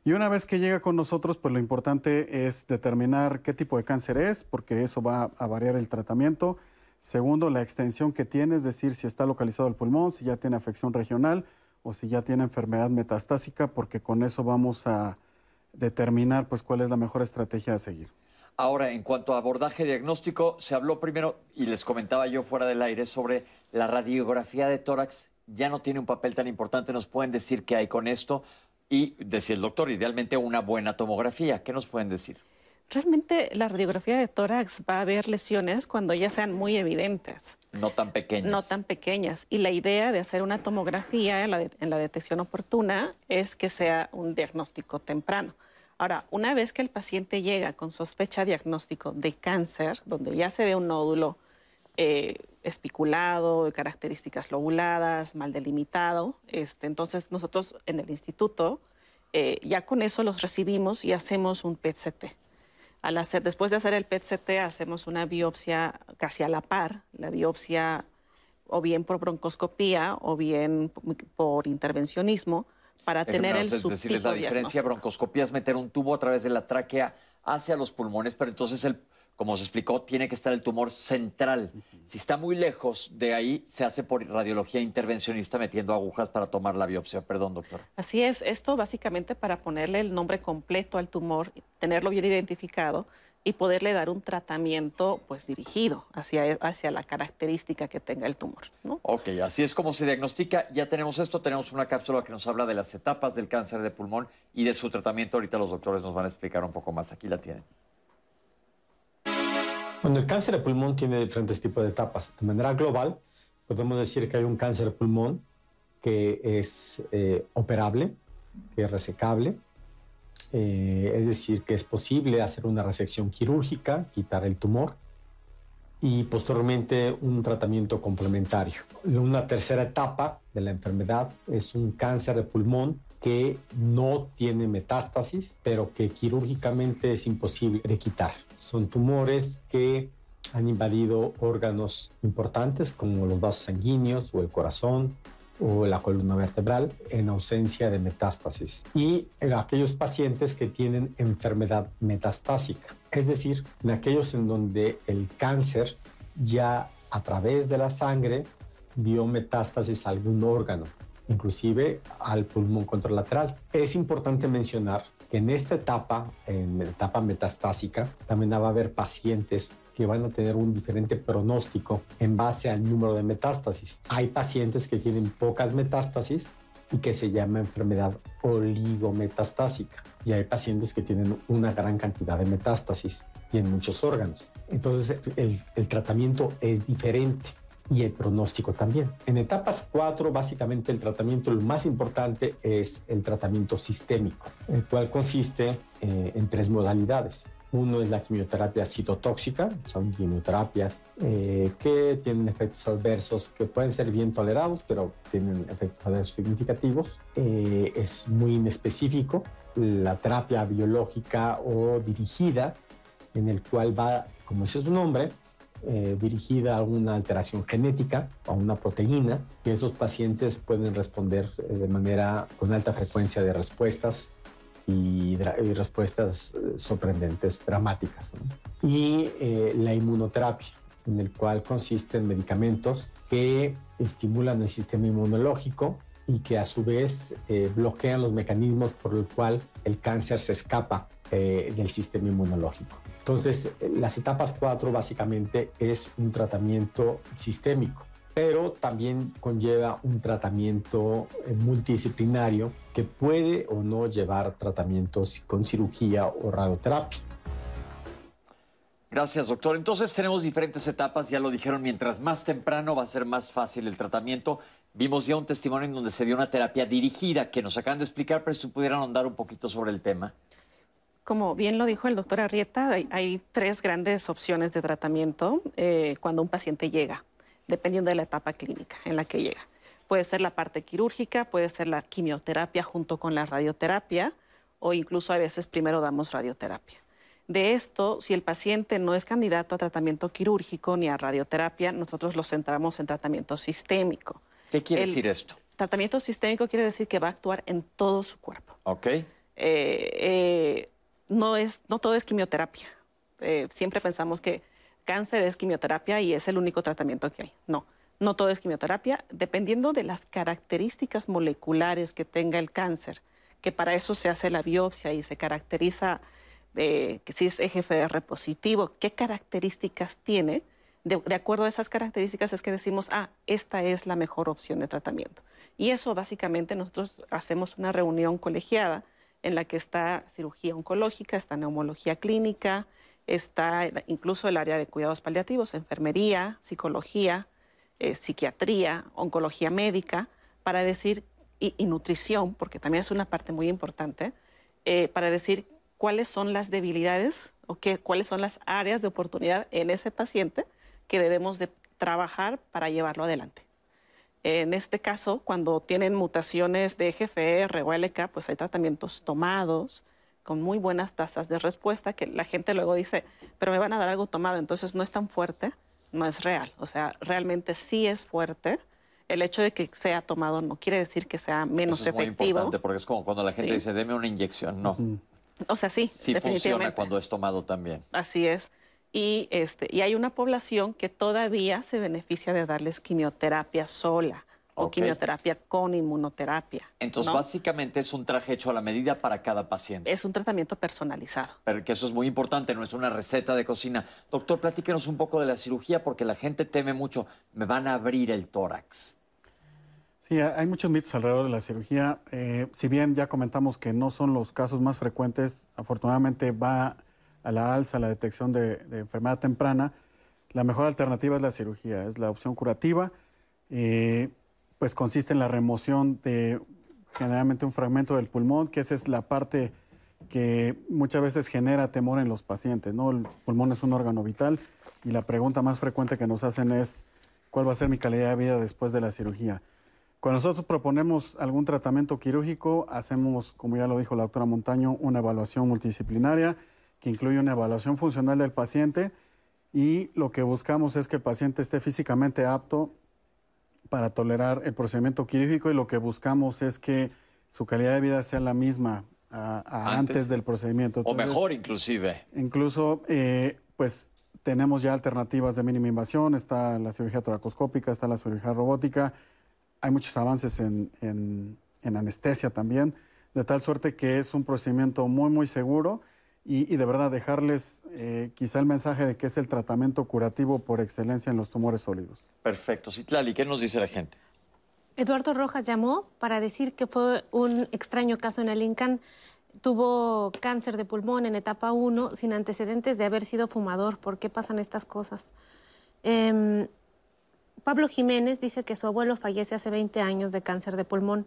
Y una vez que llega con nosotros, pues lo importante es determinar qué tipo de cáncer es, porque eso va a variar el tratamiento Segundo, la extensión que tiene, es decir, si está localizado el pulmón, si ya tiene afección regional o si ya tiene enfermedad metastásica, porque con eso vamos a determinar pues cuál es la mejor estrategia a seguir. Ahora, en cuanto a abordaje diagnóstico, se habló primero, y les comentaba yo fuera del aire, sobre la radiografía de tórax. Ya no tiene un papel tan importante. ¿Nos pueden decir qué hay con esto? y, decía el doctor, idealmente una buena tomografía. ¿Qué nos pueden decir? Realmente la radiografía de tórax va a ver lesiones cuando ya sean muy evidentes. No tan pequeñas. No tan pequeñas. Y la idea de hacer una tomografía en la, en la detección oportuna es que sea un diagnóstico temprano. Ahora, una vez que el paciente llega con sospecha diagnóstico de cáncer, donde ya se ve un nódulo eh, espiculado, de características lobuladas, mal delimitado, este, entonces nosotros en el instituto eh, ya con eso los recibimos y hacemos un PET-CT. Al hacer, después de hacer el PET-CT hacemos una biopsia casi a la par, la biopsia o bien por broncoscopía o bien por intervencionismo, para tener el Es decir, la diferencia broncoscopía es meter un tubo a través de la tráquea hacia los pulmones, pero entonces el como se explicó, tiene que estar el tumor central. Si está muy lejos de ahí, se hace por radiología intervencionista metiendo agujas para tomar la biopsia. Perdón, doctora. Así es, esto básicamente para ponerle el nombre completo al tumor, tenerlo bien identificado y poderle dar un tratamiento pues dirigido hacia, hacia la característica que tenga el tumor. ¿no? Ok, así es como se diagnostica. Ya tenemos esto, tenemos una cápsula que nos habla de las etapas del cáncer de pulmón y de su tratamiento. Ahorita los doctores nos van a explicar un poco más. Aquí la tienen. Bueno, el cáncer de pulmón tiene diferentes tipos de etapas. De manera global, podemos decir que hay un cáncer de pulmón que es eh, operable, que es resecable, eh, es decir, que es posible hacer una resección quirúrgica, quitar el tumor y posteriormente un tratamiento complementario. Una tercera etapa de la enfermedad es un cáncer de pulmón que no tiene metástasis, pero que quirúrgicamente es imposible de quitar. Son tumores que han invadido órganos importantes como los vasos sanguíneos o el corazón o la columna vertebral en ausencia de metástasis. Y en aquellos pacientes que tienen enfermedad metastásica, es decir, en aquellos en donde el cáncer ya a través de la sangre dio metástasis a algún órgano, inclusive al pulmón contralateral. Es importante mencionar que en esta etapa, en la etapa metastásica, también va a haber pacientes que van a tener un diferente pronóstico en base al número de metástasis. Hay pacientes que tienen pocas metástasis y que se llama enfermedad oligometastásica. Y hay pacientes que tienen una gran cantidad de metástasis y en muchos órganos. Entonces el, el tratamiento es diferente y el pronóstico también. En etapas 4, básicamente el tratamiento, lo más importante es el tratamiento sistémico, el cual consiste eh, en tres modalidades. Uno es la quimioterapia citotóxica, son quimioterapias eh, que tienen efectos adversos que pueden ser bien tolerados, pero tienen efectos adversos significativos. Eh, es muy inespecífico. La terapia biológica o dirigida, en el cual va, como dice su nombre, eh, dirigida a una alteración genética, a una proteína, y esos pacientes pueden responder eh, de manera con alta frecuencia de respuestas y, respuestas eh, sorprendentes, dramáticas. Y la inmunoterapia, en el cual consisten medicamentos que estimulan el sistema inmunológico y que a su vez bloquean los mecanismos por los cuales el cáncer se escapa del sistema inmunológico. Entonces, las etapas 4 básicamente es un tratamiento sistémico, pero también conlleva un tratamiento eh, multidisciplinario que puede o no llevar tratamientos con cirugía o radioterapia. Gracias, doctor. Entonces tenemos diferentes etapas, ya lo dijeron, mientras más temprano va a ser más fácil el tratamiento. Vimos ya un testimonio en donde se dio una terapia dirigida que nos acaban de explicar, pero si pudieran ahondar un poquito sobre el tema como bien lo dijo el doctor Arrieta, hay, tres grandes opciones de tratamiento eh, cuando un paciente llega, dependiendo de la etapa clínica en la que llega. Puede ser la parte quirúrgica, puede ser la quimioterapia junto con la radioterapia o incluso a veces primero damos radioterapia. De esto, si el paciente no es candidato a tratamiento quirúrgico ni a radioterapia, nosotros lo centramos en tratamiento sistémico. ¿Qué quiere decir esto? Tratamiento sistémico quiere decir que va a actuar en todo su cuerpo. Ok. Eh, eh, no, es, no todo es quimioterapia. Eh, siempre pensamos que cáncer es quimioterapia y es el único tratamiento que hay. No, no todo es quimioterapia, dependiendo de las características moleculares que tenga el cáncer, que para eso se hace la biopsia y se caracteriza eh, si es EGFR positivo, qué características tiene, de, acuerdo a esas características es que decimos, ah, esta es la mejor opción de tratamiento. Y eso básicamente nosotros hacemos una reunión colegiada en la que está cirugía oncológica, está neumología clínica, está incluso el área de cuidados paliativos, enfermería, psicología, eh, psiquiatría, oncología médica, para decir, y, nutrición, porque también es una parte muy importante, eh, para decir cuáles son las debilidades o qué, cuáles son las áreas de oportunidad en ese paciente que debemos de trabajar para llevarlo adelante. En este caso, cuando tienen mutaciones de EGFR o LK, pues hay tratamientos tomados con muy buenas tasas de respuesta que la gente luego dice, pero me van a dar algo tomado, entonces no es tan fuerte, no es real. O sea, realmente sí es fuerte. El hecho de que sea tomado no quiere decir que sea menos Eso es efectivo. Muy importante porque es como cuando la gente dice, deme una inyección. No. O sea, sí, sí funciona cuando es tomado también. Así es. Y, este, y hay una población que todavía se beneficia de darles quimioterapia sola o quimioterapia con inmunoterapia. Entonces, básicamente es un traje hecho a la medida para cada paciente. Es un tratamiento personalizado. Pero que eso es muy importante, no es una receta de cocina. Doctor, platíquenos un poco de la cirugía porque la gente teme mucho, me van a abrir el tórax. Sí, hay muchos mitos alrededor de la cirugía. Eh, si bien ya comentamos que no son los casos más frecuentes, afortunadamente va a la alza la detección de, enfermedad temprana, la mejor alternativa es la cirugía, es la opción curativa, eh, pues consiste en la remoción de generalmente un fragmento del pulmón, que esa es la parte que muchas veces genera temor en los pacientes, ¿no? El pulmón es un órgano vital y la pregunta más frecuente que nos hacen es ¿cuál va a ser mi calidad de vida después de la cirugía? Cuando nosotros proponemos algún tratamiento quirúrgico, hacemos, como ya lo dijo la doctora Montaño, una evaluación multidisciplinaria que incluye una evaluación funcional del paciente y lo que buscamos es que el paciente esté físicamente apto para tolerar el procedimiento quirúrgico y lo que buscamos es que su calidad de vida sea la misma antes, del procedimiento. o mejor inclusive. Incluso, eh, pues tenemos ya alternativas de mínima invasión, está la cirugía toracoscópica, está la cirugía robótica, hay muchos avances en, en anestesia también, de tal suerte que es un procedimiento muy, muy seguro y, de verdad dejarles eh, quizá el mensaje de que es el tratamiento curativo por excelencia en los tumores sólidos. Perfecto. Citlali, ¿qué nos dice la gente? Eduardo Rojas llamó para decir que fue un extraño caso en el INCAN. Tuvo cáncer de pulmón en etapa 1 sin antecedentes de haber sido fumador. ¿Por qué pasan estas cosas? Em, Pablo Jiménez dice que su abuelo fallece hace 20 años de cáncer de pulmón,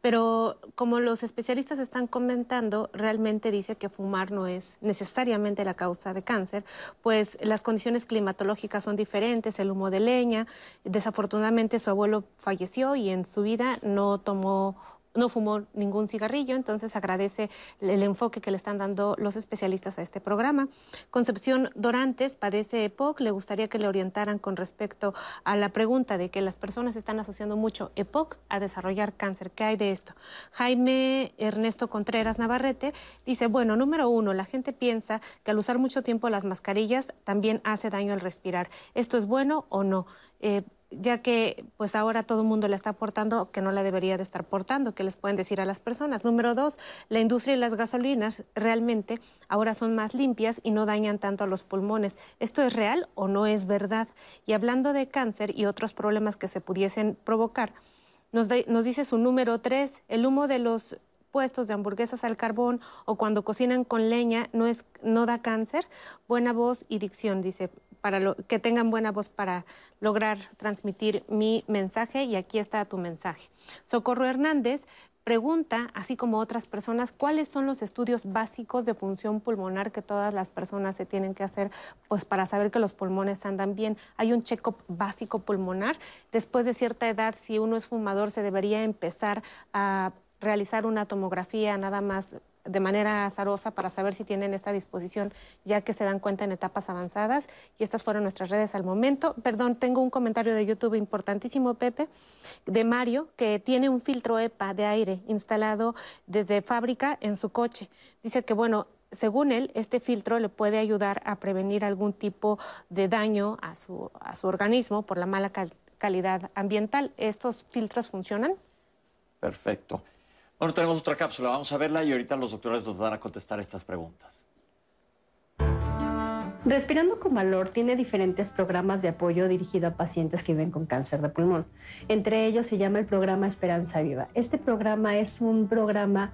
pero como los especialistas están comentando, realmente dice que fumar no es necesariamente la causa de cáncer, pues las condiciones climatológicas son diferentes, el humo de leña, desafortunadamente su abuelo falleció y en su vida no tomó no fumó ningún cigarrillo, entonces agradece el enfoque que le están dando los especialistas a este programa. Concepción Dorantes padece EPOC, le gustaría que le orientaran con respecto a la pregunta de que las personas están asociando mucho EPOC a desarrollar cáncer. ¿Qué hay de esto? Jaime Ernesto Contreras Navarrete dice, bueno, número uno, la gente piensa que al usar mucho tiempo las mascarillas también hace daño al respirar. ¿Esto es bueno o no? Eh, ya que pues ahora todo el mundo le está aportando que no la debería de estar portando, que les pueden decir a las personas. Número dos, la industria y las gasolinas realmente ahora son más limpias y no dañan tanto a los pulmones. ¿Esto es real o no es verdad? Y hablando de cáncer y otros problemas que se pudiesen provocar, nos, nos dice su número tres, el humo de los puestos de hamburguesas al carbón o cuando cocinan con leña no, es, no da cáncer. Buena voz y dicción, dice para que tengan buena voz para lograr transmitir mi mensaje y aquí está tu mensaje. Socorro Hernández pregunta, así como otras personas, cuáles son los estudios básicos de función pulmonar que todas las personas se tienen que hacer pues para saber que los pulmones andan bien. Hay un check-up básico pulmonar. Después de cierta edad, si uno es fumador, se debería empezar a realizar una tomografía nada más de manera azarosa para saber si tienen esta disposición, ya que se dan cuenta en etapas avanzadas. Y estas fueron nuestras redes al momento. Perdón, tengo un comentario de YouTube importantísimo, Pepe, de Mario, que tiene un filtro EPA de aire instalado desde fábrica en su coche. Dice que, bueno, según él, este filtro le puede ayudar a prevenir algún tipo de daño a su, a su organismo por la mala calidad ambiental. ¿Estos filtros funcionan? Perfecto. Bueno, tenemos otra cápsula, vamos a verla y ahorita los doctores nos van a contestar estas preguntas. Respirando con Valor tiene diferentes programas de apoyo dirigido a pacientes que viven con cáncer de pulmón. Entre ellos se llama el programa Esperanza Viva. Este programa es un programa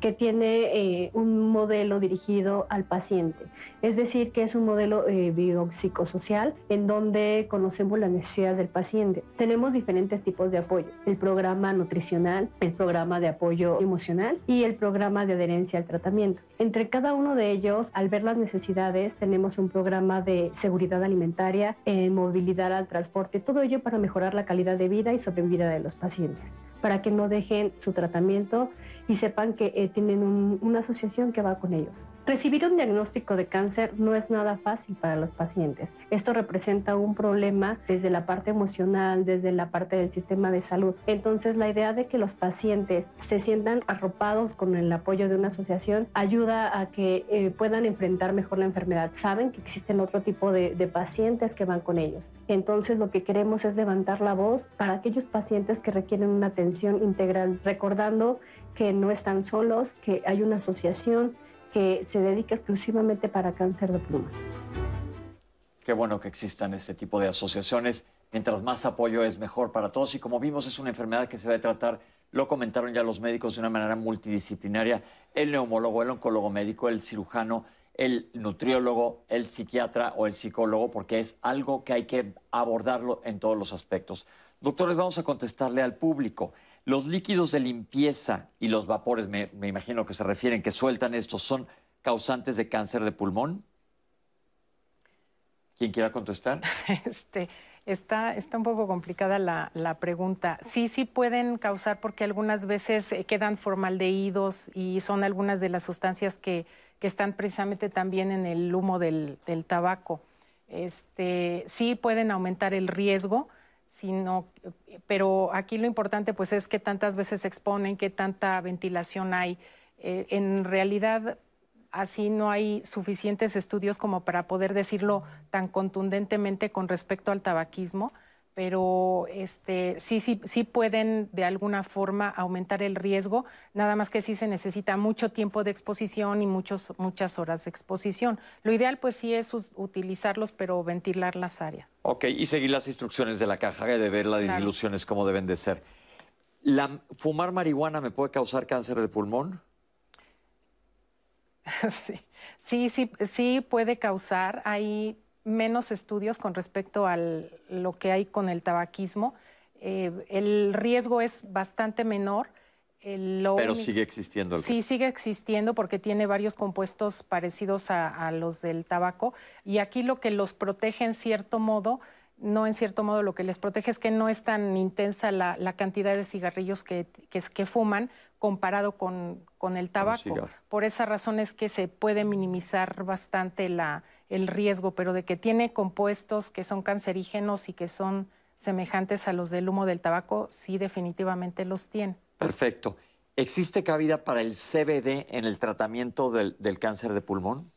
que tiene eh, un modelo dirigido al paciente. Es decir, que es un modelo eh, biopsicosocial en donde conocemos las necesidades del paciente. Tenemos diferentes tipos de apoyo. El programa nutricional, el programa de apoyo emocional y el programa de adherencia al tratamiento. Entre cada uno de ellos, al ver las necesidades, tenemos un programa de seguridad alimentaria, eh, movilidad al transporte, todo ello para mejorar la calidad de vida y sobrevida de los pacientes, para que no dejen su tratamiento y sepan que eh, tienen una asociación que va con ellos. Recibir un diagnóstico de cáncer no es nada fácil para los pacientes. Esto representa un problema desde la parte emocional, desde la parte del sistema de salud. Entonces, la idea de que los pacientes se sientan arropados con el apoyo de una asociación ayuda a que eh, puedan enfrentar mejor la enfermedad. Saben que existen otro tipo de, de pacientes que van con ellos. Entonces, lo que queremos es levantar la voz para aquellos pacientes que requieren una atención integral, recordando que no están solos, que hay una asociación que se dedica exclusivamente para cáncer de pluma. Qué bueno que existan este tipo de asociaciones. Mientras más apoyo es mejor para todos y como vimos es una enfermedad que se va a tratar, lo comentaron ya los médicos de una manera multidisciplinaria, el neumólogo, el oncólogo médico, el cirujano, el nutriólogo, el psiquiatra o el psicólogo, porque es algo que hay que abordarlo en todos los aspectos. Doctores, vamos a contestarle al público. Los líquidos de limpieza y los vapores, me, imagino que se refieren, que sueltan estos, ¿son causantes de cáncer de pulmón? ¿Quién quiera contestar? Este, está, está un poco complicada la, pregunta. Sí, sí pueden causar porque algunas veces eh, quedan formaldehídos y son algunas de las sustancias que, están precisamente también en el humo del, del tabaco. Este, sí pueden aumentar el riesgo sino, pero aquí lo importante pues es que tantas veces se exponen, que tanta ventilación hay. Eh, en realidad así no hay suficientes estudios como para poder decirlo tan contundentemente con respecto al tabaquismo pero este, sí, sí, sí pueden de alguna forma aumentar el riesgo, nada más que sí se necesita mucho tiempo de exposición y muchos, muchas horas de exposición. Lo ideal pues sí es utilizarlos, pero ventilar las áreas. Ok, y seguir las instrucciones de la caja de ver las disminuciones como deben de ser. ¿La, ¿Fumar marihuana me puede causar cáncer de pulmón? sí, sí, sí, sí puede causar. Hay menos estudios con respecto a lo que hay con el tabaquismo. Eh, el riesgo es bastante menor. Pero sigue existiendo. sí, sigue existiendo porque tiene varios compuestos parecidos a, los del tabaco. Y aquí lo que los protege en cierto modo, no en cierto modo, lo que les protege es que no es tan intensa la, cantidad de cigarrillos que, que, fuman comparado con, con el tabaco. Por esa razón es que se puede minimizar bastante la, el riesgo, pero de que tiene compuestos que son cancerígenos y que son semejantes a los del humo del tabaco, sí definitivamente los tiene. Perfecto. ¿Existe cabida para el CBD en el tratamiento del, cáncer de pulmón?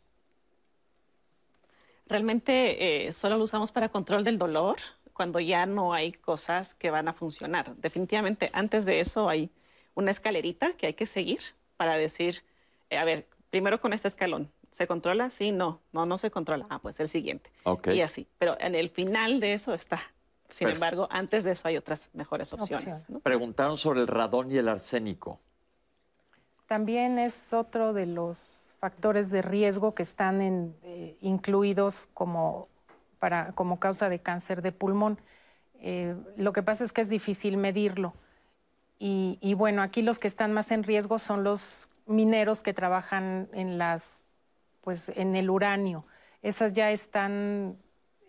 Realmente eh, solo lo usamos para control del dolor cuando ya no hay cosas que van a funcionar. Definitivamente antes de eso hay una escalerita que hay que seguir para decir, eh, a ver, primero con este escalón, ¿Se controla? Sí, no, no, no se controla. Ah, pues el siguiente. Y así. Pero en el final de eso está. Sin embargo, antes de eso hay otras mejores opciones. Preguntaron sobre el radón y el arsénico. También es otro de los factores de riesgo que están eh, incluidos como, para, como causa de cáncer de pulmón. Eh, lo que pasa es que es difícil medirlo. Y, y bueno, aquí los que están más en riesgo son los mineros que trabajan en las pues en el uranio. Esas ya están,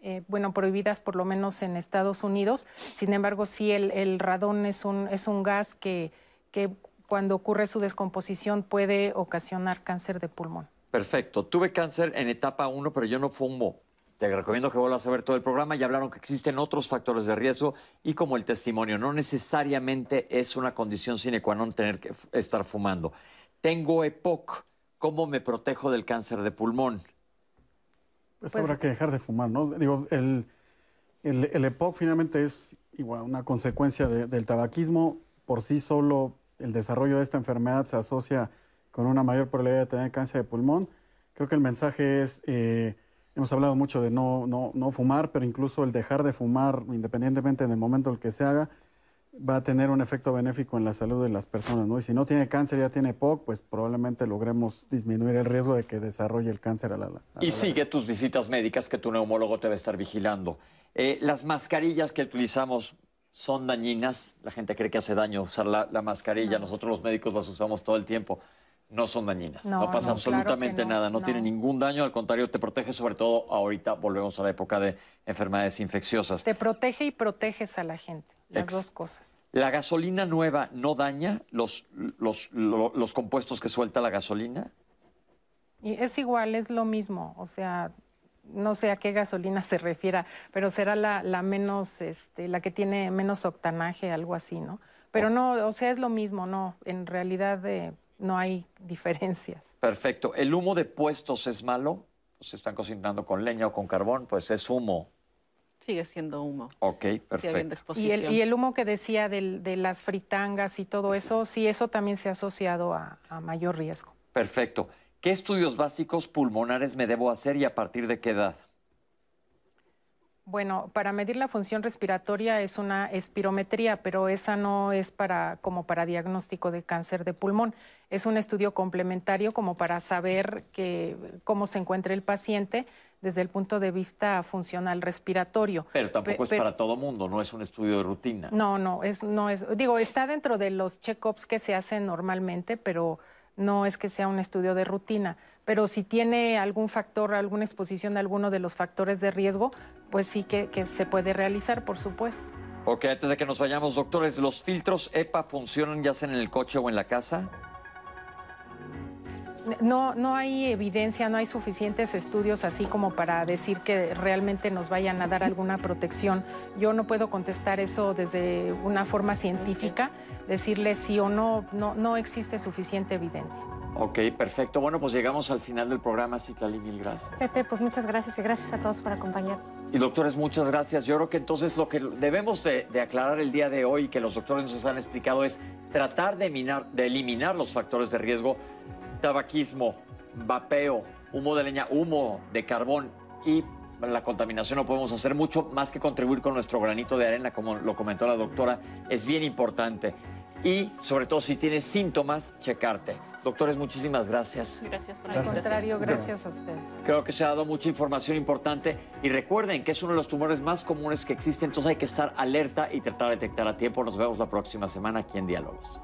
eh, bueno, prohibidas por lo menos en Estados Unidos. Sin embargo, sí, el, radón es un, es un gas que, que cuando ocurre su descomposición puede ocasionar cáncer de pulmón. Perfecto. Tuve cáncer en etapa 1, pero yo no fumo. Te recomiendo que vuelvas a ver todo el programa. Ya hablaron que existen otros factores de riesgo y como el testimonio, no necesariamente es una condición sine qua non tener que estar fumando. Tengo EPOC, ¿Cómo me protejo del cáncer de pulmón? Pues, pues habrá que dejar de fumar, ¿no? Digo, el, el, EPOC finalmente es igual una consecuencia del tabaquismo. Por sí solo el desarrollo de esta enfermedad se asocia con una mayor probabilidad de tener cáncer de pulmón. Creo que el mensaje es, eh, Hemos hablado mucho de no, no, no fumar, pero incluso el dejar de fumar, independientemente del momento en el que se haga, va a tener un efecto benéfico en la salud de las personas, ¿no? Y si no tiene cáncer, ya tiene POC, pues probablemente logremos disminuir el riesgo de que desarrolle el cáncer a la. Y sigue tus visitas médicas que tu neumólogo te va a estar vigilando. Eh, las mascarillas que utilizamos son dañinas. La gente cree que hace daño usar la, mascarilla. Nosotros los médicos las usamos todo el tiempo no son dañinas. No, pasa absolutamente nada, no, tiene ningún daño, al contrario, te protege, sobre todo ahorita volvemos a la época de enfermedades infecciosas. Te protege y proteges a la gente, las dos cosas. ¿La gasolina nueva no daña los, los, los, compuestos que suelta la gasolina? Y es igual, es lo mismo, o sea, no sé a qué gasolina se refiera, pero será la, la menos, este, la que tiene menos octanaje, algo así, ¿no? Pero no, o sea, es lo mismo, no, en realidad... de no hay diferencias. Perfecto. ¿El humo de puestos es malo? Se están cocinando con leña o con carbón, pues es humo. Sigue siendo humo. Ok, perfecto. Y el, humo que decía de las fritangas y todo eso, sí, eso también se ha asociado a, a mayor riesgo. Perfecto. ¿Qué estudios básicos pulmonares me debo hacer y a partir de qué edad? Bueno, para medir la función respiratoria es una espirometría, pero esa no es para como para diagnóstico de cáncer de pulmón. Es un estudio complementario como para saber que, cómo se encuentra el paciente desde el punto de vista funcional respiratorio. Pero tampoco es para todo mundo, no es un estudio de rutina. No, no, es, no es, digo, está dentro de los check-ups que se hacen normalmente, pero no es que sea un estudio de rutina pero si tiene algún factor, alguna exposición de alguno de los factores de riesgo, pues sí que, se puede realizar, por supuesto. Ok, antes de que nos vayamos, doctores, ¿los filtros EPA funcionan ya sea en el coche o en la casa? No, no hay evidencia, no hay suficientes estudios así como para decir que realmente nos vayan a dar alguna protección. Yo no puedo contestar eso desde una forma científica, decirle sí o no, no, no existe suficiente evidencia. Ok, perfecto. Bueno, pues llegamos al final del programa, Ciclali, mil gracias. Pepe, pues muchas gracias y gracias a todos por acompañarnos. Y doctores, muchas gracias. Yo creo que entonces lo que debemos de, aclarar el día de hoy, que los doctores nos han explicado, es tratar de, de eliminar los factores de riesgo, tabaquismo, vapeo, humo de leña, humo de carbón y la contaminación no podemos hacer mucho más que contribuir con nuestro granito de arena, como lo comentó la doctora, es bien importante. Y sobre todo si tienes síntomas, checarte. Doctores, muchísimas gracias. Gracias por Al contrario, gracias a ustedes. Creo que se ha dado mucha información importante y recuerden que es uno de los tumores más comunes que existen, entonces hay que estar alerta y tratar de detectar a tiempo. Nos vemos la próxima semana aquí en Diálogos.